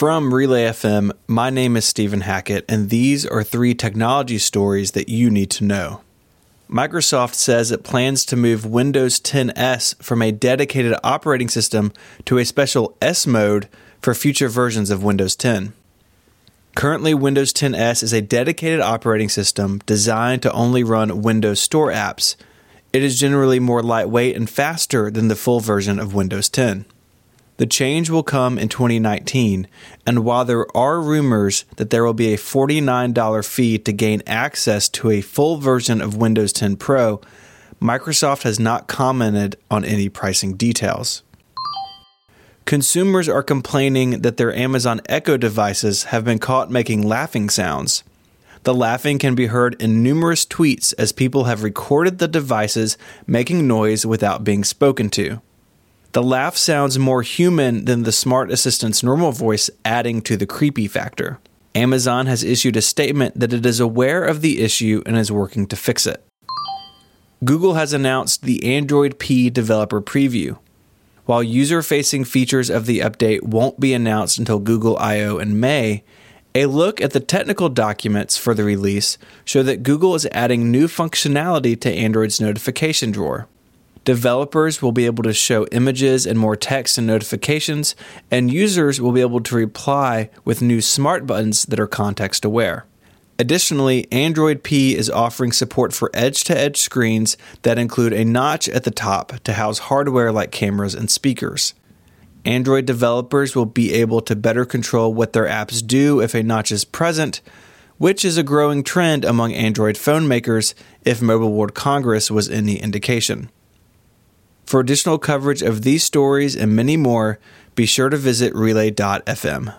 From Relay FM, my name is Stephen Hackett, and these are three technology stories that you need to know. Microsoft says it plans to move Windows 10S from a dedicated operating system to a special S mode for future versions of Windows 10. Currently, Windows 10S is a dedicated operating system designed to only run Windows Store apps. It is generally more lightweight and faster than the full version of Windows 10. The change will come in 2019, and while there are rumors that there will be a $49 fee to gain access to a full version of Windows 10 Pro, Microsoft has not commented on any pricing details. Consumers are complaining that their Amazon Echo devices have been caught making laughing sounds. The laughing can be heard in numerous tweets as people have recorded the devices making noise without being spoken to. The laugh sounds more human than the smart assistant's normal voice, adding to the creepy factor. Amazon has issued a statement that it is aware of the issue and is working to fix it. Google has announced the Android P developer preview. While user facing features of the update won't be announced until Google I/O in May, a look at the technical documents for the release show that Google is adding new functionality to Android's notification drawer. Developers will be able to show images and more text and notifications, and users will be able to reply with new smart buttons that are context aware. Additionally, Android P is offering support for edge to edge screens that include a notch at the top to house hardware like cameras and speakers. Android developers will be able to better control what their apps do if a notch is present, which is a growing trend among Android phone makers if Mobile World Congress was any indication. For additional coverage of these stories and many more, be sure to visit relay.fm.